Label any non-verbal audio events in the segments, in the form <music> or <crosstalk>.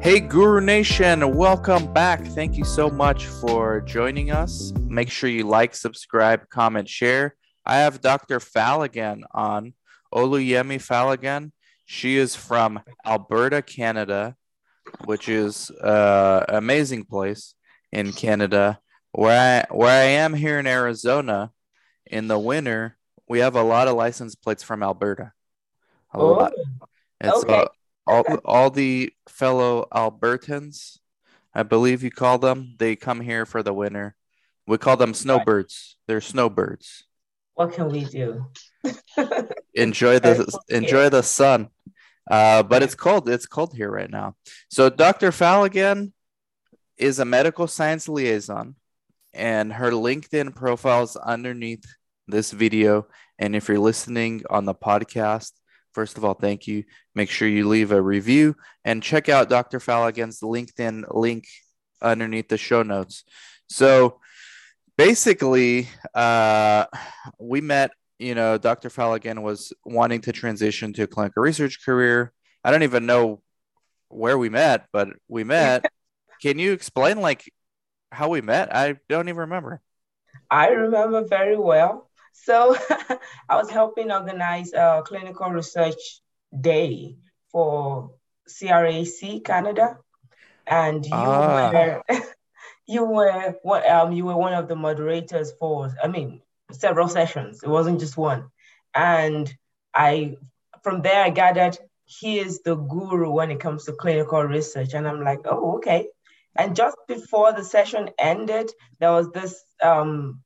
Hey, Guru Nation, welcome back. Thank you so much for joining us. Make sure you like, subscribe, comment, share. I have Dr. Falagan on, Oluyemi Falagan. She is from Alberta, Canada, which is an uh, amazing place in Canada. Where I, where I am here in Arizona, in the winter, we have a lot of license plates from Alberta. A oh, lot. And okay. so all all the fellow Albertans, I believe you call them, they come here for the winter. We call them snowbirds. They're snowbirds. What can we do? <laughs> enjoy the enjoy the sun. Uh, but it's cold. It's cold here right now. So Dr. Falagan is a medical science liaison, and her LinkedIn profile is underneath this video. And if you're listening on the podcast, First of all, thank you. Make sure you leave a review and check out Dr. Falagan's LinkedIn link underneath the show notes. So basically, uh, we met, you know, Dr. Falagan was wanting to transition to a clinical research career. I don't even know where we met, but we met. <laughs> Can you explain like how we met? I don't even remember. I remember very well. So <laughs> I was helping organize a clinical research day for CRAC Canada, and you ah. were <laughs> you were what um you were one of the moderators for I mean several sessions. It wasn't just one, and I from there I gathered he is the guru when it comes to clinical research, and I'm like, oh okay. And just before the session ended, there was this um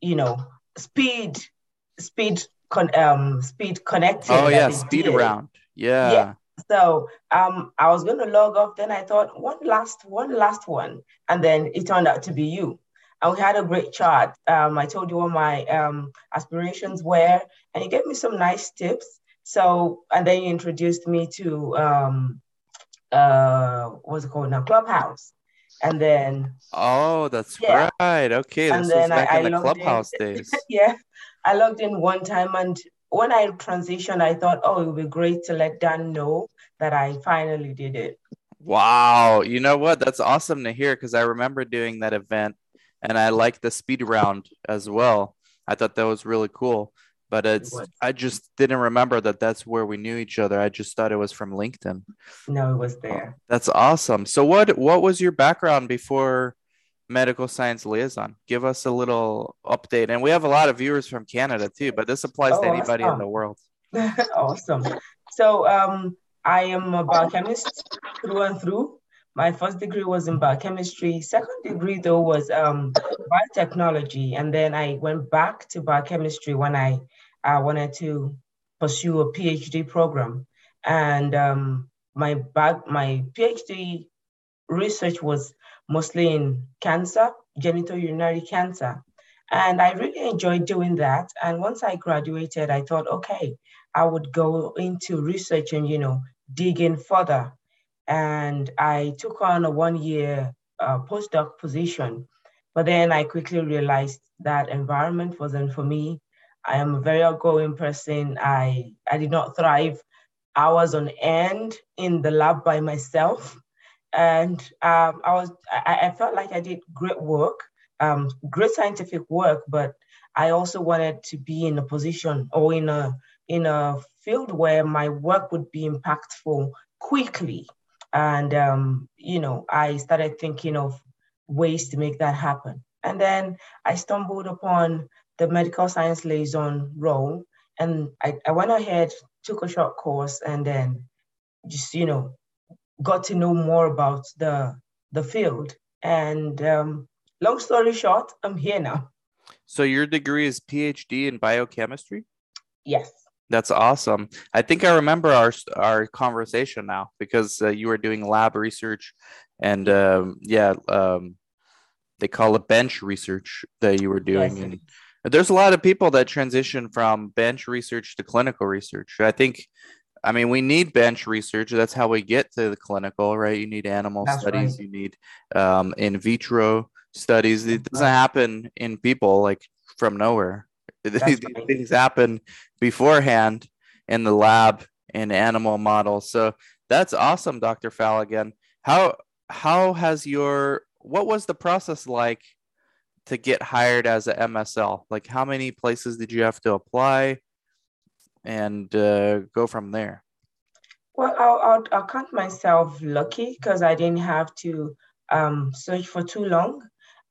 you know speed speed con- um speed connecting. Oh yeah, speed did. around. Yeah. yeah. So um I was gonna log off, then I thought one last one last one, and then it turned out to be you. And we had a great chat. Um, I told you what my um, aspirations were, and you gave me some nice tips. So, and then you introduced me to um, uh, what's it called now, Clubhouse and then oh that's yeah. right. Okay and this then was back I, in the clubhouse in. <laughs> days. Yeah i logged in one time and when i transitioned i thought oh it would be great to let dan know that i finally did it. Wow. You know what? That's awesome to hear because i remember doing that event and i liked the speed round as well. I thought that was really cool but it's it I just didn't remember that that's where we knew each other. I just thought it was from LinkedIn. No, it was there. That's awesome. So what what was your background before medical science liaison? Give us a little update. And we have a lot of viewers from Canada too, but this applies oh, to anybody awesome. in the world. <laughs> awesome. So um I am a biochemist through and through. My first degree was in biochemistry. Second degree though was um, biotechnology, and then I went back to biochemistry when I I wanted to pursue a PhD program. And um, my back, my PhD research was mostly in cancer, genitourinary cancer. And I really enjoyed doing that. And once I graduated, I thought, okay, I would go into research and, you know, dig in further. And I took on a one year uh, postdoc position. But then I quickly realized that environment wasn't for me. I am a very outgoing person. I, I did not thrive hours on end in the lab by myself. And um, I was I, I, felt like I did great work, um, great scientific work, but I also wanted to be in a position or in a in a field where my work would be impactful quickly. And um, you know, I started thinking of ways to make that happen. And then I stumbled upon the medical science liaison role. And I, I went ahead, took a short course, and then just, you know, got to know more about the, the field. And um, long story short, I'm here now. So your degree is PhD in biochemistry? Yes. That's awesome. I think I remember our our conversation now because uh, you were doing lab research, and um, yeah, um, they call it bench research that you were doing. Yes. And there's a lot of people that transition from bench research to clinical research. I think, I mean, we need bench research. That's how we get to the clinical, right? You need animal That's studies, right. you need um, in vitro studies. It doesn't happen in people like from nowhere. <laughs> These right. things happen beforehand in the lab in animal models. So that's awesome, Dr. Falligan. How how has your what was the process like to get hired as a MSL? Like, how many places did you have to apply, and uh, go from there? Well, I'll, I'll, I'll count myself lucky because I didn't have to um, search for too long.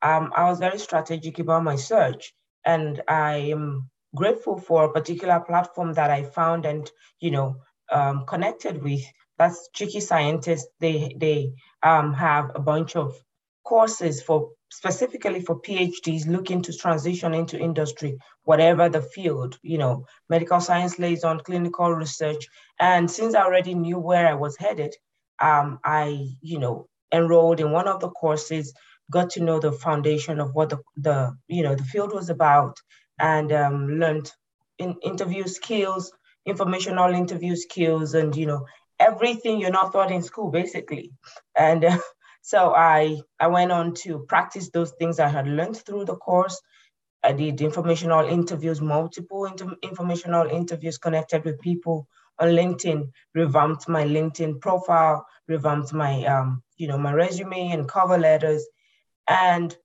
Um, I was very strategic about my search, and I am grateful for a particular platform that I found and you know um, connected with. That's Cheeky Scientists. They they um, have a bunch of courses for specifically for PhDs looking to transition into industry, whatever the field, you know, medical science liaison, clinical research. And since I already knew where I was headed, um, I, you know, enrolled in one of the courses, got to know the foundation of what the, the you know, the field was about and um, learned in interview skills, informational interview skills, and, you know, everything you're not taught in school, basically. And uh, <laughs> so I, I went on to practice those things I had learned through the course. I did informational interviews, multiple inter- informational interviews, connected with people on LinkedIn, revamped my LinkedIn profile, revamped my, um, you know, my resume and cover letters. And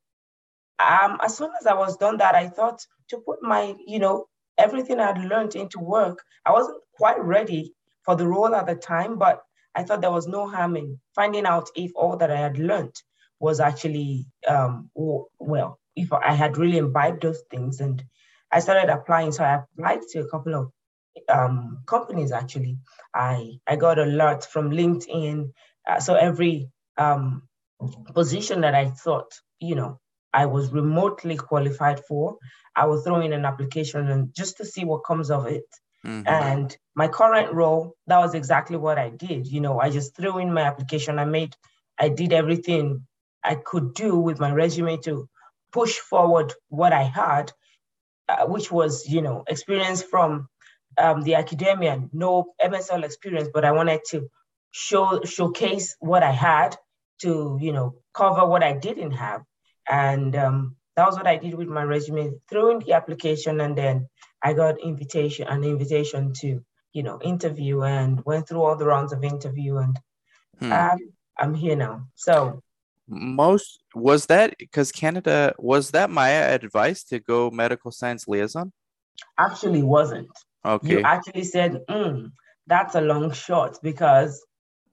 um, as soon as I was done that, I thought to put my, you know, everything I'd learned into work. I wasn't quite ready for the role at the time, but I thought there was no harm in finding out if all that I had learned was actually, um, well, if I had really imbibed those things. And I started applying. So I applied to a couple of um, companies actually. I, I got alerts from LinkedIn. Uh, so every um, position that I thought, you know, I was remotely qualified for, I would throw in an application and just to see what comes of it. Mm-hmm. And my current role, that was exactly what I did. You know, I just threw in my application. I made, I did everything I could do with my resume to push forward what I had, uh, which was, you know, experience from um, the academia, no MSL experience, but I wanted to show showcase what I had to, you know, cover what I didn't have. And um, that was what I did with my resume, threw in the application and then I got invitation an invitation to you know interview and went through all the rounds of interview and hmm. um, I'm here now. So most was that because Canada was that my advice to go medical science liaison? Actually, wasn't. Okay. You actually said, mm, that's a long shot because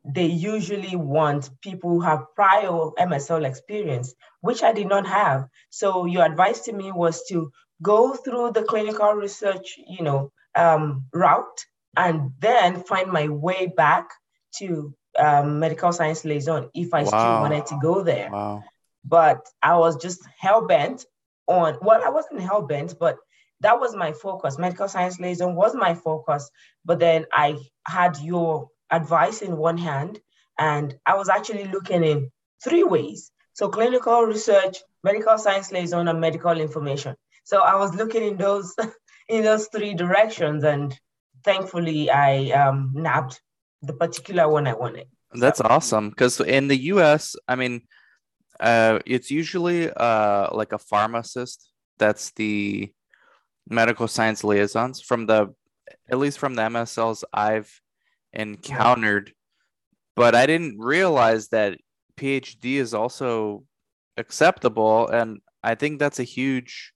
they usually want people who have prior MSL experience, which I did not have. So your advice to me was to go through the clinical research, you know, um, route, and then find my way back to um, medical science liaison if I wow. still wanted to go there. Wow. But I was just hell bent on. Well, I wasn't hell bent, but that was my focus. Medical science liaison was my focus, but then I had your advice in one hand, and I was actually looking in three ways. So clinical research, medical science liaison, and medical information. So I was looking in those <laughs> in those three directions, and thankfully I um, nabbed the particular one I wanted. That's so. awesome because in the U.S., I mean, uh, it's usually uh, like a pharmacist that's the medical science liaisons from the at least from the MSLs I've encountered. But I didn't realize that PhD is also acceptable. And I think that's a huge,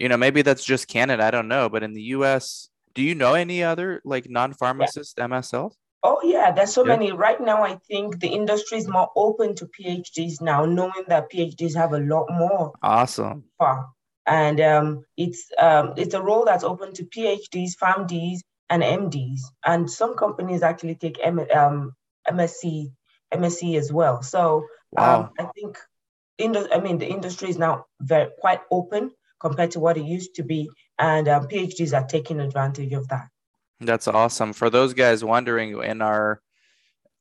you know, maybe that's just Canada. I don't know. But in the US, do you know any other like non pharmacist yeah. MSLs? Oh yeah, there's so yeah. many. Right now, I think the industry is more open to PhDs now, knowing that PhDs have a lot more. Awesome. Far. And um, it's um, it's a role that's open to PhDs, PharmDs, and MDs. And some companies actually take M- um, MSc MSc as well. So wow. um, I think in the, I mean the industry is now very quite open compared to what it used to be, and um, PhDs are taking advantage of that. That's awesome. For those guys wondering, in our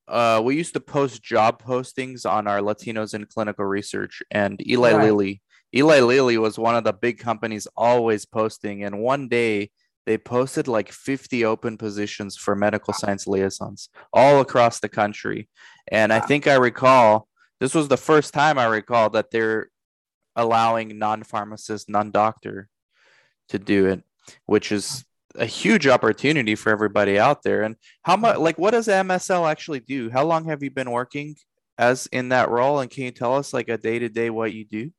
uh, we used to post job postings on our Latinos in clinical research, and Eli right. Lilly. Eli Lilly was one of the big companies always posting, and one day they posted like 50 open positions for medical science liaisons all across the country. And I think I recall this was the first time I recall that they're allowing non pharmacist, non doctor to do it, which is a huge opportunity for everybody out there. And how much, like, what does MSL actually do? How long have you been working as in that role? And can you tell us, like, a day to day what you do?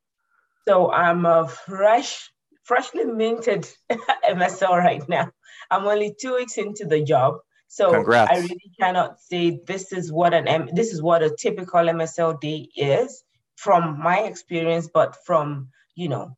So I'm a fresh freshly minted <laughs> MSL right now. I'm only two weeks into the job. So Congrats. I really cannot say this is what an M- this is what a typical MSL day is from my experience, but from you know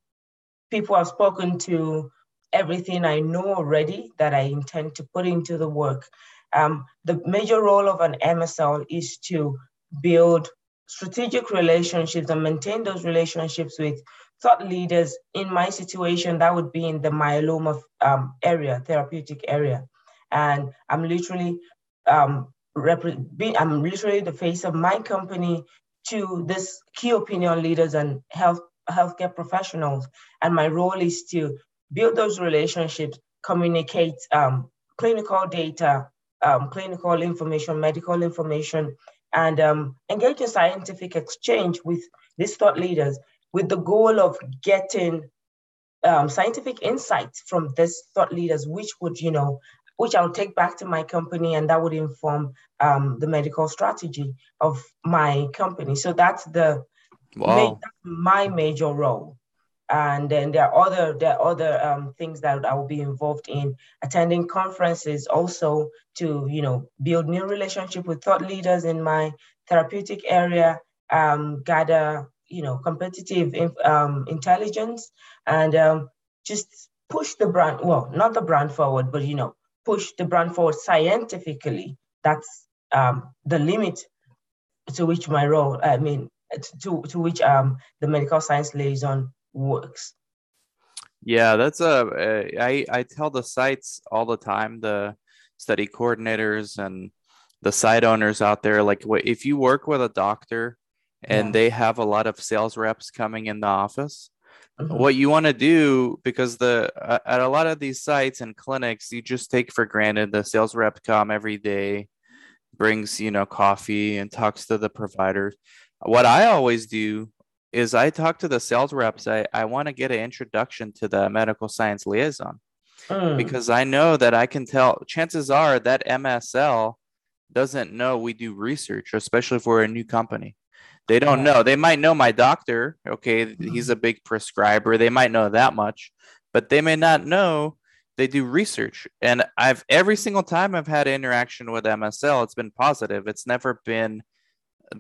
people I've spoken to, everything I know already that I intend to put into the work. Um, the major role of an MSL is to build strategic relationships and maintain those relationships with thought leaders in my situation that would be in the myeloma um, area therapeutic area and i'm literally um, i'm literally the face of my company to this key opinion leaders and health healthcare professionals. And my role is to build those relationships communicate um, clinical data um, clinical information medical information and um, engage in scientific exchange with these thought leaders with the goal of getting um, scientific insights from these thought leaders, which would, you know, which I'll take back to my company and that would inform um, the medical strategy of my company. So that's the wow. that's my major role. And then there are other there are other um, things that I will be involved in attending conferences also to you know build new relationship with thought leaders in my therapeutic area, um, gather you know competitive um, intelligence and um, just push the brand well not the brand forward but you know push the brand forward scientifically that's um, the limit to which my role i mean to, to which um, the medical science liaison works yeah that's a I, I tell the sites all the time the study coordinators and the site owners out there like if you work with a doctor and yeah. they have a lot of sales reps coming in the office. Mm-hmm. What you want to do, because the uh, at a lot of these sites and clinics, you just take for granted the sales rep come every day, brings you know coffee and talks to the providers. What I always do is I talk to the sales reps. I, I want to get an introduction to the medical science liaison mm. because I know that I can tell. Chances are that MSL doesn't know we do research, especially for a new company. They don't know. They might know my doctor. Okay, he's mm-hmm. a big prescriber. They might know that much, but they may not know they do research. And I've every single time I've had interaction with MSL, it's been positive. It's never been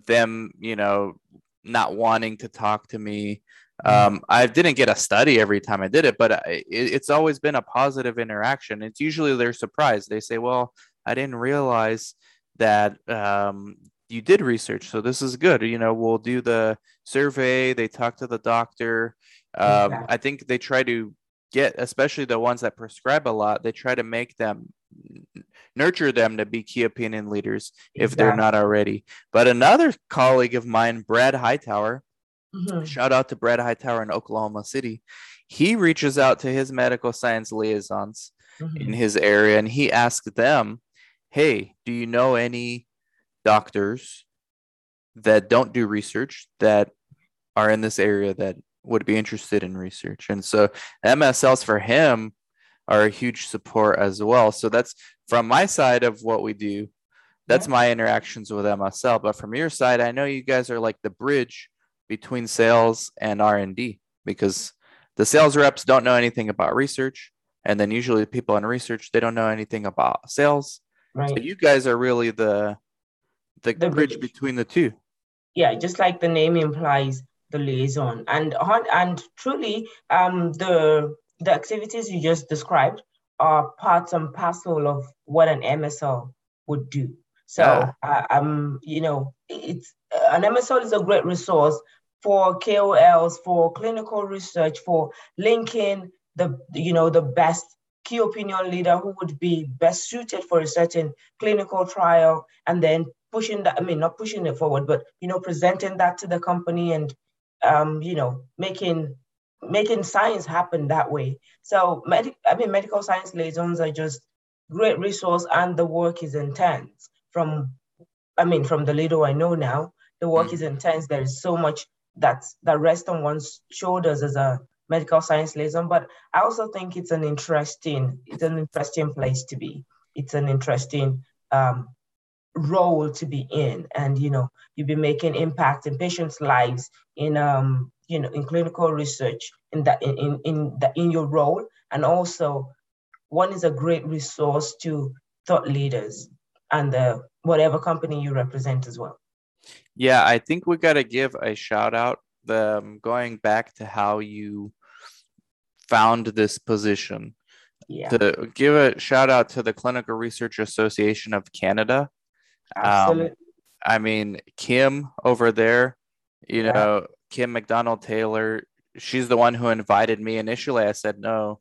them, you know, not wanting to talk to me. Mm-hmm. Um, I didn't get a study every time I did it, but it, it's always been a positive interaction. It's usually they're surprised. They say, "Well, I didn't realize that um, you did research, so this is good. You know, we'll do the survey. They talk to the doctor. Um, I think they try to get, especially the ones that prescribe a lot, they try to make them nurture them to be key opinion leaders if exactly. they're not already. But another colleague of mine, Brad Hightower, mm-hmm. shout out to Brad Hightower in Oklahoma City. He reaches out to his medical science liaisons mm-hmm. in his area and he asks them, Hey, do you know any doctors that don't do research that are in this area that would be interested in research? And so MSLs for him are a huge support as well. So that's from my side of what we do. That's my interactions with MSL. But from your side, I know you guys are like the bridge between sales and R&D because the sales reps don't know anything about research and then usually the people in research they don't know anything about sales right. so you guys are really the the, bridge, between the two yeah just like the name implies the liaison and and truly um the the activities you just described are part and parcel of what an MSL would do. So, yeah. uh, um, you know, it's uh, an MSL is a great resource for KOLs, for clinical research, for linking the, you know, the best key opinion leader who would be best suited for a certain clinical trial, and then pushing that. I mean, not pushing it forward, but you know, presenting that to the company and, um, you know, making making science happen that way. So, med- I mean, medical science liaisons are just great resource, and the work is intense. From, I mean, from the little I know now, the work mm. is intense. There is so much that's that rests on one's shoulders as a medical science liaison. But I also think it's an interesting, it's an interesting place to be. It's an interesting um, role to be in, and you know, you've been making impact in patients' lives in um, you know in clinical research in that in in, in the in your role. And also one is a great resource to thought leaders and the whatever company you represent as well. Yeah i think we got to give a shout out the um, going back to how you found this position. Yeah. to give a shout out to the clinical research association of canada Absolutely. Um, i mean kim over there you yeah. know Kim McDonald Taylor, she's the one who invited me. Initially, I said no.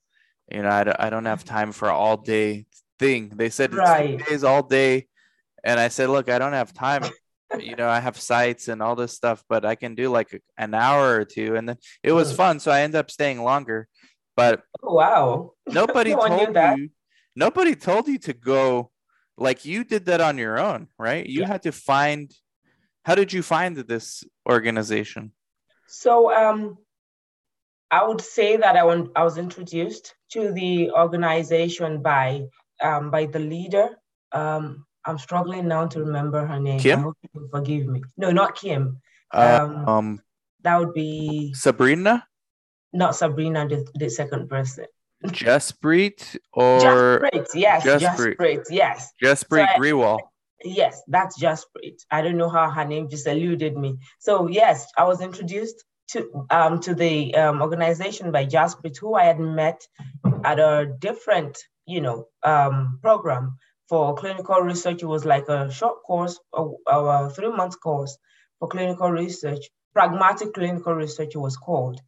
You know, I, I don't have time for all day thing. They said right. days all day, and I said, look, I don't have time. you know, I have sites and all this stuff, but I can do like an hour or two, and then it was fun. So I ended up staying longer. But oh, wow, <laughs> nobody told you. Nobody told you to go like you did that on your own, right? You yeah. had to find. How did you find this organization? So um, I would say that I, went, I was introduced to the organization by um, by the leader. Um, I'm struggling now to remember her name. Kim? I hope you forgive me. No, not Kim. Um, um, that would be Sabrina. Not Sabrina, the, the second person. Jaspreet or Jaspreet, yes, Jaspreet, yes. Jaspreet so Grewal. Yes, that's Jaspreet. I don't know how her name just eluded me. So yes, I was introduced to um, to the um, organization by Jaspreet, who I had met at a different, you know, um, program for clinical research. It was like a short course, a, a three month course for clinical research. Pragmatic clinical research it was called.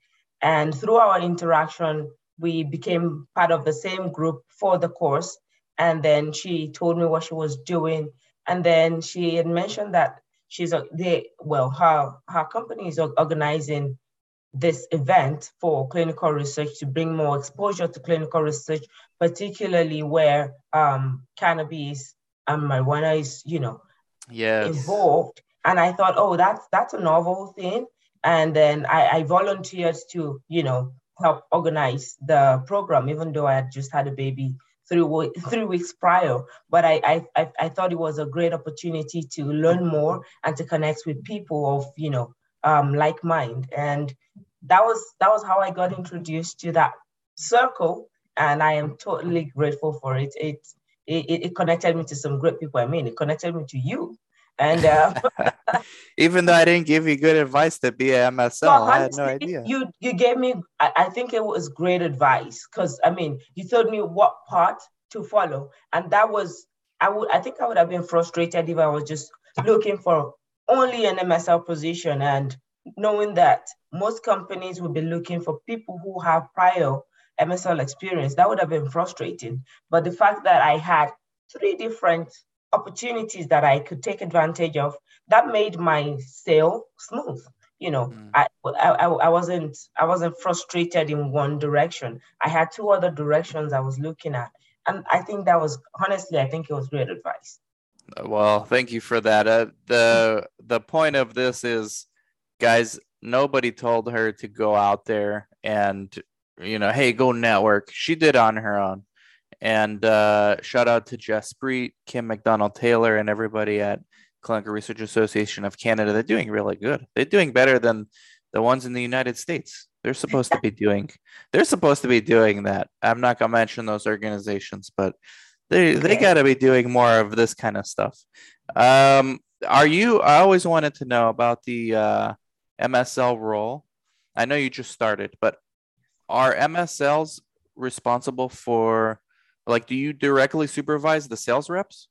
And through our interaction, we became part of the same group for the course. And then she told me what she was doing and then she had mentioned that she's a they well her her company is organizing this event for clinical research to bring more exposure to clinical research, particularly where um, cannabis and marijuana is, you know, yes. involved. And I thought, oh, that's that's a novel thing. And then I, I volunteered to, you know, help organize the program, even though I had just had a baby three, three weeks prior. But I, I, I thought it was a great opportunity to learn more and to connect with people of, you know, um, like mind. And that was that was how I got introduced to that circle. And I am totally grateful for it. It it, it connected me to some great people. I mean, it connected me to you. And uh, <laughs> even though I didn't give you good advice to be a MSL, I had no idea. You you gave me, I, I think it was great advice because I mean, you told me what part to follow, and that was I would I think I would have been frustrated if I was just looking for only an MSL position and knowing that most companies would be looking for people who have prior MSL experience, that would have been frustrating. But the fact that I had three different opportunities that I could take advantage of, that made my sale smooth. You know, mm. I, I I wasn't I wasn't frustrated in one direction. I had two other directions I was looking at, and I think that was honestly I think it was great advice. Well, thank you for that. Uh, the the point of this is, guys, nobody told her to go out there and you know, hey, go network. She did on her own. And uh, shout out to Jaspreet, Kim McDonald Taylor, and everybody at Clinical Research Association of Canada. They're doing really good. They're doing better than the ones in the United States. They're supposed to be doing. They're supposed to be doing that. I'm not gonna mention those organizations, but they they got to be doing more of this kind of stuff. Um, are you? I always wanted to know about the uh, MSL role. I know you just started, but are MSLs responsible for like, do you directly supervise the sales reps?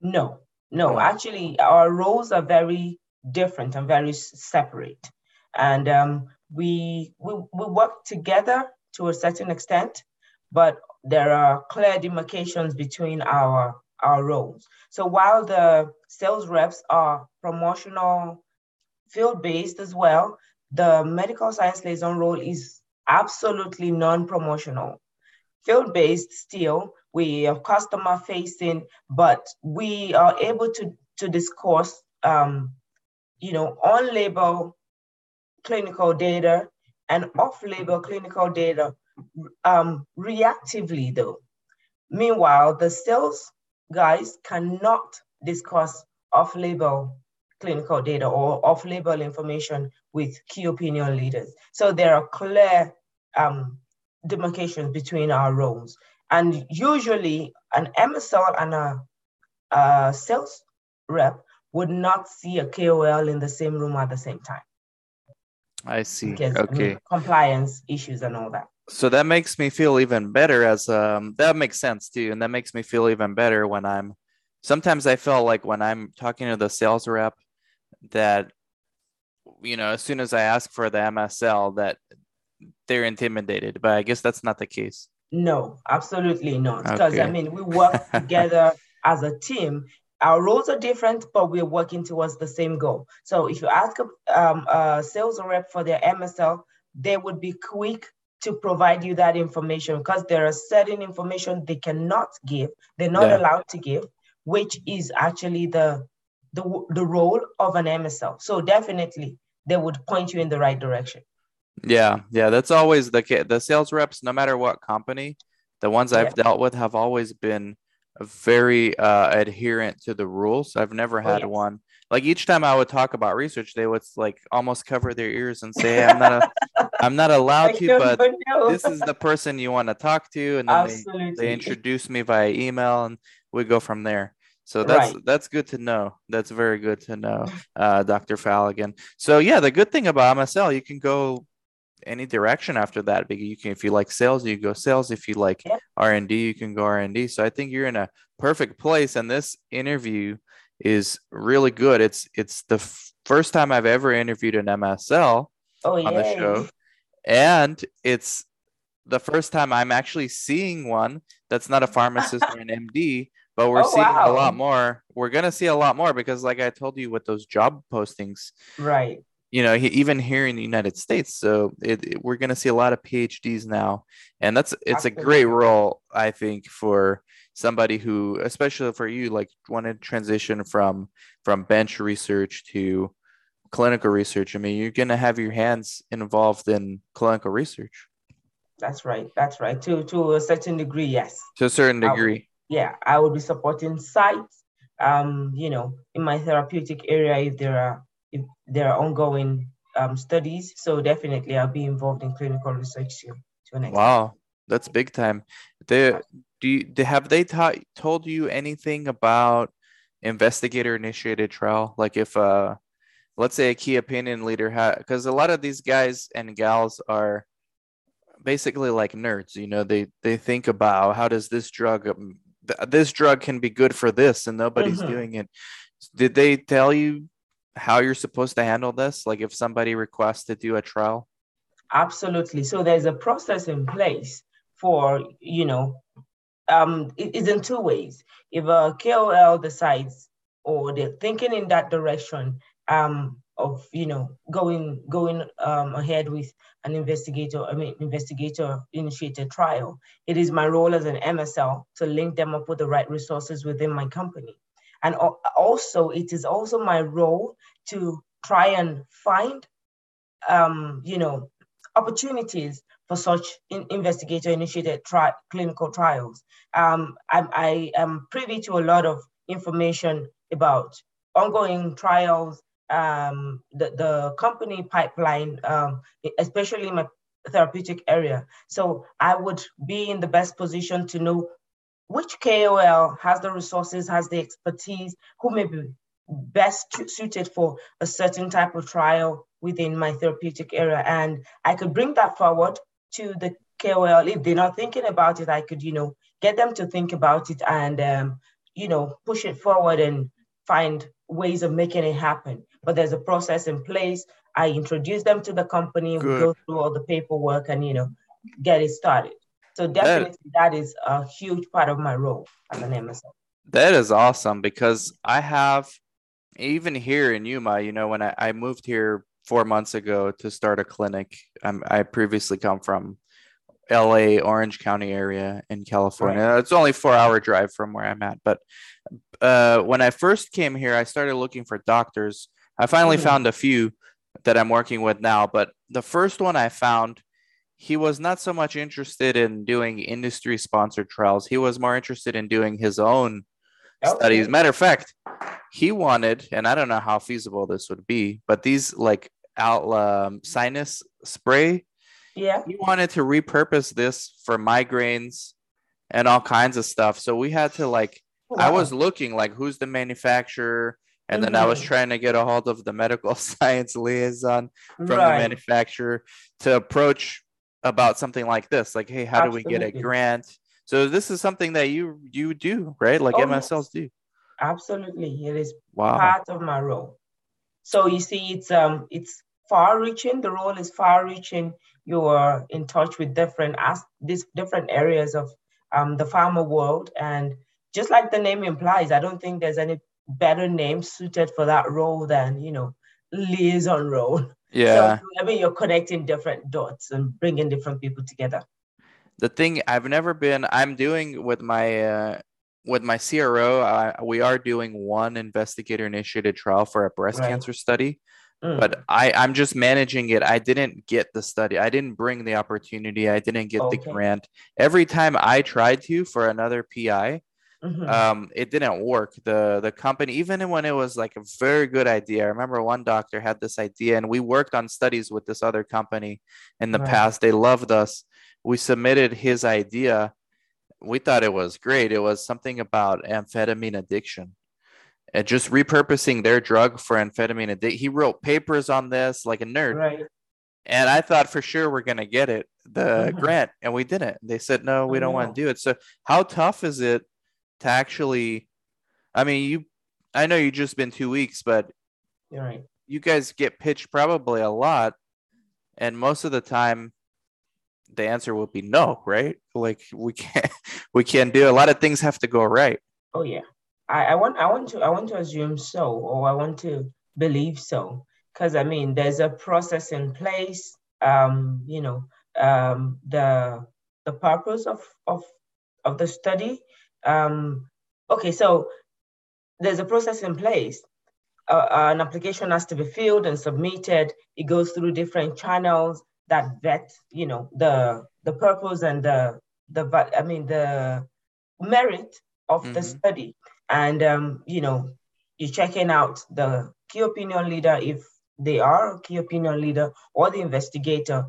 No, no. Actually, our roles are very different and very separate, and um, we, we we work together to a certain extent, but there are clear demarcations between our our roles. So while the sales reps are promotional, field based as well, the medical science liaison role is absolutely non promotional field-based still. We are customer-facing, but we are able to, to discuss, um, you know, on-label clinical data and off-label clinical data um, reactively though. Meanwhile, the sales guys cannot discuss off-label clinical data or off-label information with key opinion leaders. So there are clear um, demarcations between our roles. And usually an MSL and a, a sales rep would not see a KOL in the same room at the same time. I see. Because, okay. I mean, compliance issues and all that. So that makes me feel even better as um that makes sense too. And that makes me feel even better when I'm sometimes I feel like when I'm talking to the sales rep that you know, as soon as I ask for the MSL that they're intimidated, but I guess that's not the case. No, absolutely not. Because okay. I mean, we work <laughs> together as a team. Our roles are different, but we're working towards the same goal. So if you ask a, um, a sales rep for their MSL, they would be quick to provide you that information because there are certain information they cannot give, they're not yeah. allowed to give, which is actually the, the the role of an MSL. So definitely they would point you in the right direction. Yeah, yeah, that's always the case. The sales reps, no matter what company, the ones I've yeah. dealt with have always been very uh, adherent to the rules. I've never oh, had oh, one. Like each time I would talk about research, they would like almost cover their ears and say, "I'm not, a, <laughs> I'm not allowed to, but <laughs> this is the person you want to talk to." And then they, they introduce me via email, and we go from there. So that's right. that's good to know. That's very good to know, uh, Dr. Falligan. So yeah, the good thing about MSL, you can go any direction after that. Because you can, if you like sales, you go sales. If you like R and D, you can go R and D. So I think you're in a perfect place. And this interview is really good. It's it's the f- first time I've ever interviewed an MSL oh, on the show, and it's the first time I'm actually seeing one that's not a pharmacist or an <laughs> MD. But we're oh, seeing wow. a lot more. We're gonna see a lot more because, like I told you, with those job postings, right? You know, he, even here in the United States. So it, it, we're going to see a lot of PhDs now, and that's it's a great role, I think, for somebody who, especially for you, like want to transition from from bench research to clinical research. I mean, you're going to have your hands involved in clinical research. That's right. That's right. To to a certain degree, yes. To a certain degree. I yeah, I would be supporting sites. Um, you know, in my therapeutic area, if there are if there are ongoing um, studies. So definitely, I'll be involved in clinical research an wow, that's big time. They do you, they, have they taught told you anything about investigator initiated trial? Like if uh, let's say a key opinion leader had, because a lot of these guys and gals are basically like nerds. You know, they they think about how does this drug um, this drug can be good for this and nobody's mm-hmm. doing it did they tell you how you're supposed to handle this? Like if somebody requests to do a trial? Absolutely. So there's a process in place for, you know, um, it is in two ways. If a KOL decides or they're thinking in that direction um, of, you know, going going um, ahead with an investigator, I mean, investigator initiated trial, it is my role as an MSL to link them up with the right resources within my company. And also, it is also my role to try and find, um, you know, opportunities for such in investigator-initiated tri clinical trials. Um, I, I am privy to a lot of information about ongoing trials, um, the, the company pipeline, um, especially in my therapeutic area. So I would be in the best position to know which KOL has the resources, has the expertise, who may be best suited for a certain type of trial within my therapeutic area. And I could bring that forward to the KOL. If they're not thinking about it, I could, you know, get them to think about it and, um, you know, push it forward and find ways of making it happen. But there's a process in place. I introduce them to the company, Good. we go through all the paperwork and, you know, get it started. So definitely that, that is a huge part of my role as an MSL. That is awesome because I have even here in Yuma, you know, when I, I moved here four months ago to start a clinic. I'm, I previously come from LA, Orange County area in California. Right. It's only four hour drive from where I'm at. But uh, when I first came here, I started looking for doctors. I finally mm-hmm. found a few that I'm working with now. But the first one I found, he was not so much interested in doing industry sponsored trials. He was more interested in doing his own okay. studies. Matter of fact, he wanted, and I don't know how feasible this would be, but these like out um, sinus spray. Yeah. He wanted to repurpose this for migraines and all kinds of stuff. So we had to like wow. I was looking like who's the manufacturer and mm-hmm. then I was mm-hmm. trying to get a hold of the medical <laughs> science liaison from right. the manufacturer to approach about something like this like hey how Absolutely. do we get a grant so this is something that you you do right like oh, msls do Absolutely, it is wow. part of my role. So you see, it's um, it's far-reaching. The role is far-reaching. You are in touch with different as these different areas of um, the pharma world, and just like the name implies, I don't think there's any better name suited for that role than you know liaison role. <laughs> Yeah. So, I mean, you're connecting different dots and bringing different people together. The thing I've never been, I'm doing with my uh, with my CRO, uh, we are doing one investigator initiated trial for a breast right. cancer study. Mm. But I, I'm just managing it. I didn't get the study. I didn't bring the opportunity. I didn't get okay. the grant. Every time I tried to for another PI, mm-hmm. um, it didn't work. The the company, even when it was like a very good idea. I remember one doctor had this idea, and we worked on studies with this other company in the right. past. They loved us. We submitted his idea we thought it was great. It was something about amphetamine addiction and just repurposing their drug for amphetamine addiction. He wrote papers on this like a nerd. Right. And I thought for sure we're gonna get it, the mm-hmm. grant, and we didn't. They said no, we don't want to do it. So how tough is it to actually I mean you I know you just been two weeks, but You're right. you guys get pitched probably a lot. And most of the time the answer would be no, right? Like we can't <laughs> we can't do a lot of things have to go right. Oh yeah. I, I want I want to I want to assume so or I want to believe so. Because I mean there's a process in place. Um, you know, um the the purpose of of of the study. Um okay, so there's a process in place. Uh, an application has to be filled and submitted. It goes through different channels that vet, you know, the the purpose and the the I mean the merit of mm-hmm. the study, and um, you know, you're checking out the key opinion leader if they are a key opinion leader or the investigator,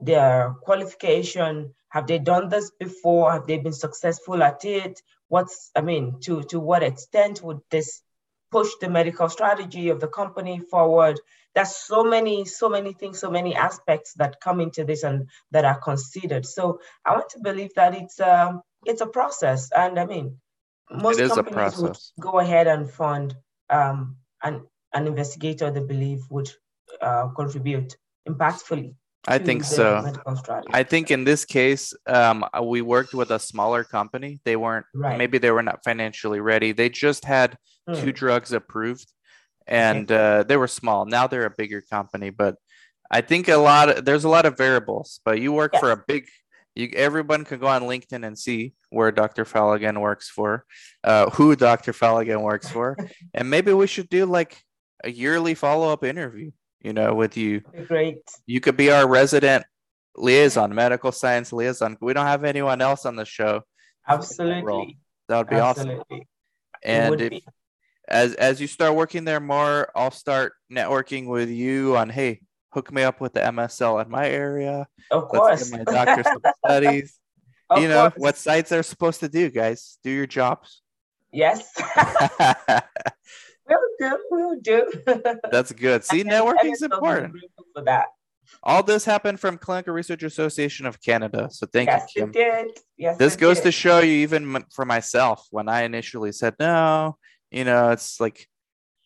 their qualification. Have they done this before? Have they been successful at it? What's I mean, to to what extent would this push the medical strategy of the company forward. There's so many, so many things, so many aspects that come into this and that are considered. So I want to believe that it's a um, it's a process, and I mean, most companies would go ahead and fund um, an an investigator they believe would uh, contribute impactfully I think so. I think in this case, um, we worked with a smaller company. They weren't Right. maybe they were not financially ready. They just had two Mm, drugs approved, and uh, they were small. Now they're a bigger company, but I think a lot of, there's a lot of variables. But you work for a big. You, everyone can go on LinkedIn and see where Dr. Falligan works for, uh, who Dr. Falligan works for, <laughs> and maybe we should do like a yearly follow up interview. You know, with you great. you could be our resident liaison, medical science liaison. We don't have anyone else on the show. Absolutely. That would be awesome. Absolutely. It And if, be. as as you start working there more, I'll start networking with you on hey, hook me up with the MSL in my area. Of course. my doctor some <laughs> studies. Of you know course. what sites are supposed to do, guys. Do your jobs. Yes. <laughs> <laughs> we'll do. We'll do. <laughs> That's good. See, And networking's is important. For that. All this happened from Clinical Research Association of Canada. So thank yes, you, it Kim. did. Yes, this goes did. to show you even for myself when i initially said no you know it's like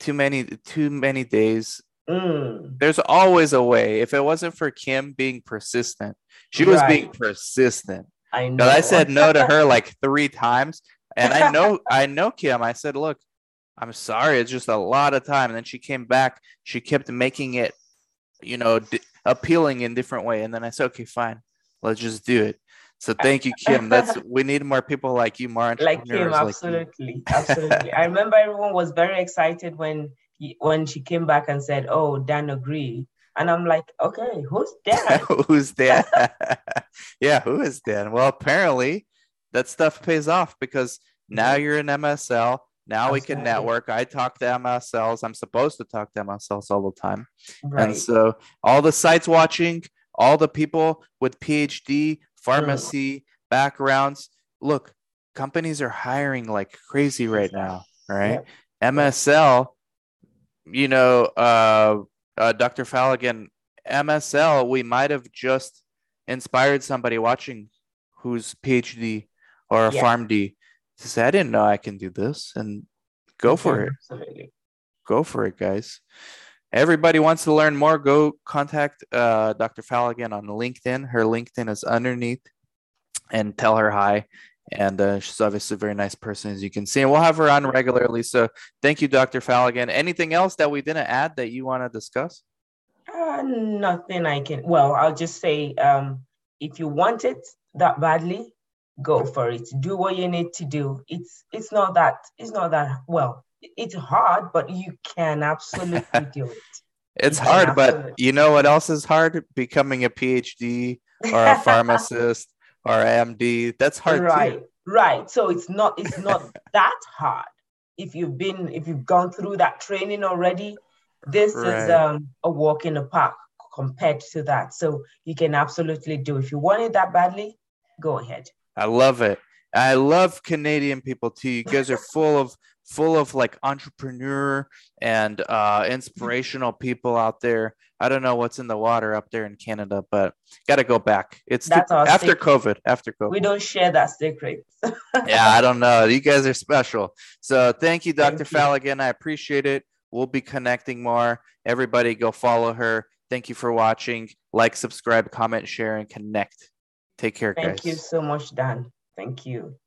too many too many days Mm, there's always a way if it wasn't for kim being persistent she was being persistent I know. but i said no to <laughs> her like three times and i know <laughs> i know kim i said look i'm sorry it's just a lot of time and then she came back she kept making it you know d- appealing in different way and then i said okay fine let's just do it so thank you kim that's <laughs> we need more people like you more like entrepreneurs him, like absolutely, absolutely. I remember everyone was very excited when he, when she came back and said, "Oh, Dan agreed," and I'm like, "Okay, who's Dan?" <laughs> Who's Dan? <laughs> yeah, who is Dan? Well, apparently that stuff pays off because now mm-hmm. you're in MSL. Now we can network. I talk to MSLs. I'm supposed to talk to MSLs all the time. And so all the sites watching, all the people with PhD, pharmacy backgrounds, look, companies are hiring like crazy right now, right? MSL, you know, uh, uh, Dr. Falligan, MSL, we might have just inspired somebody watching who's PhD or a Yeah. PharmD to say, I didn't know I can do this and go for it go for it, guys. Everybody wants to learn more. Go contact uh, Dr. Falligan on LinkedIn. Her LinkedIn is underneath, and tell her hi. And uh, she's obviously a very nice person, as you can see. And we'll have her on regularly. So thank you, Dr. Falligan. Anything else that we didn't add that you want to discuss? Uh, nothing I can. Well, I'll just say, um, if you want it that badly, go for it. Do what you need to do. It's it's not that it's not that well. It's hard, but you can absolutely <laughs> do it. It's Yeah, hard, but absolutely. you know what else is hard? Becoming a PhD or a <laughs> pharmacist or MD. That's hard right too. right so it's not it's not <laughs> that hard if you've been if you've gone through that training already this Right. is um, a walk in the park compared to that so you can absolutely do if you want it that badly go ahead I love it. I love Canadian people too. You guys are full of full of like entrepreneur and uh inspirational people out there. I don't know what's in the water up there in Canada, but got to go back. It's our after secret. COVID. After COVID. we don't share that secret <laughs> yeah, I don't know. You guys are special. So thank you, Thank Dr. you. Falligan. I appreciate it. We'll be connecting more. Everybody go follow her. Thank you for watching. Like, subscribe, comment, share, and connect. Take care, thank guys. you so much dan thank you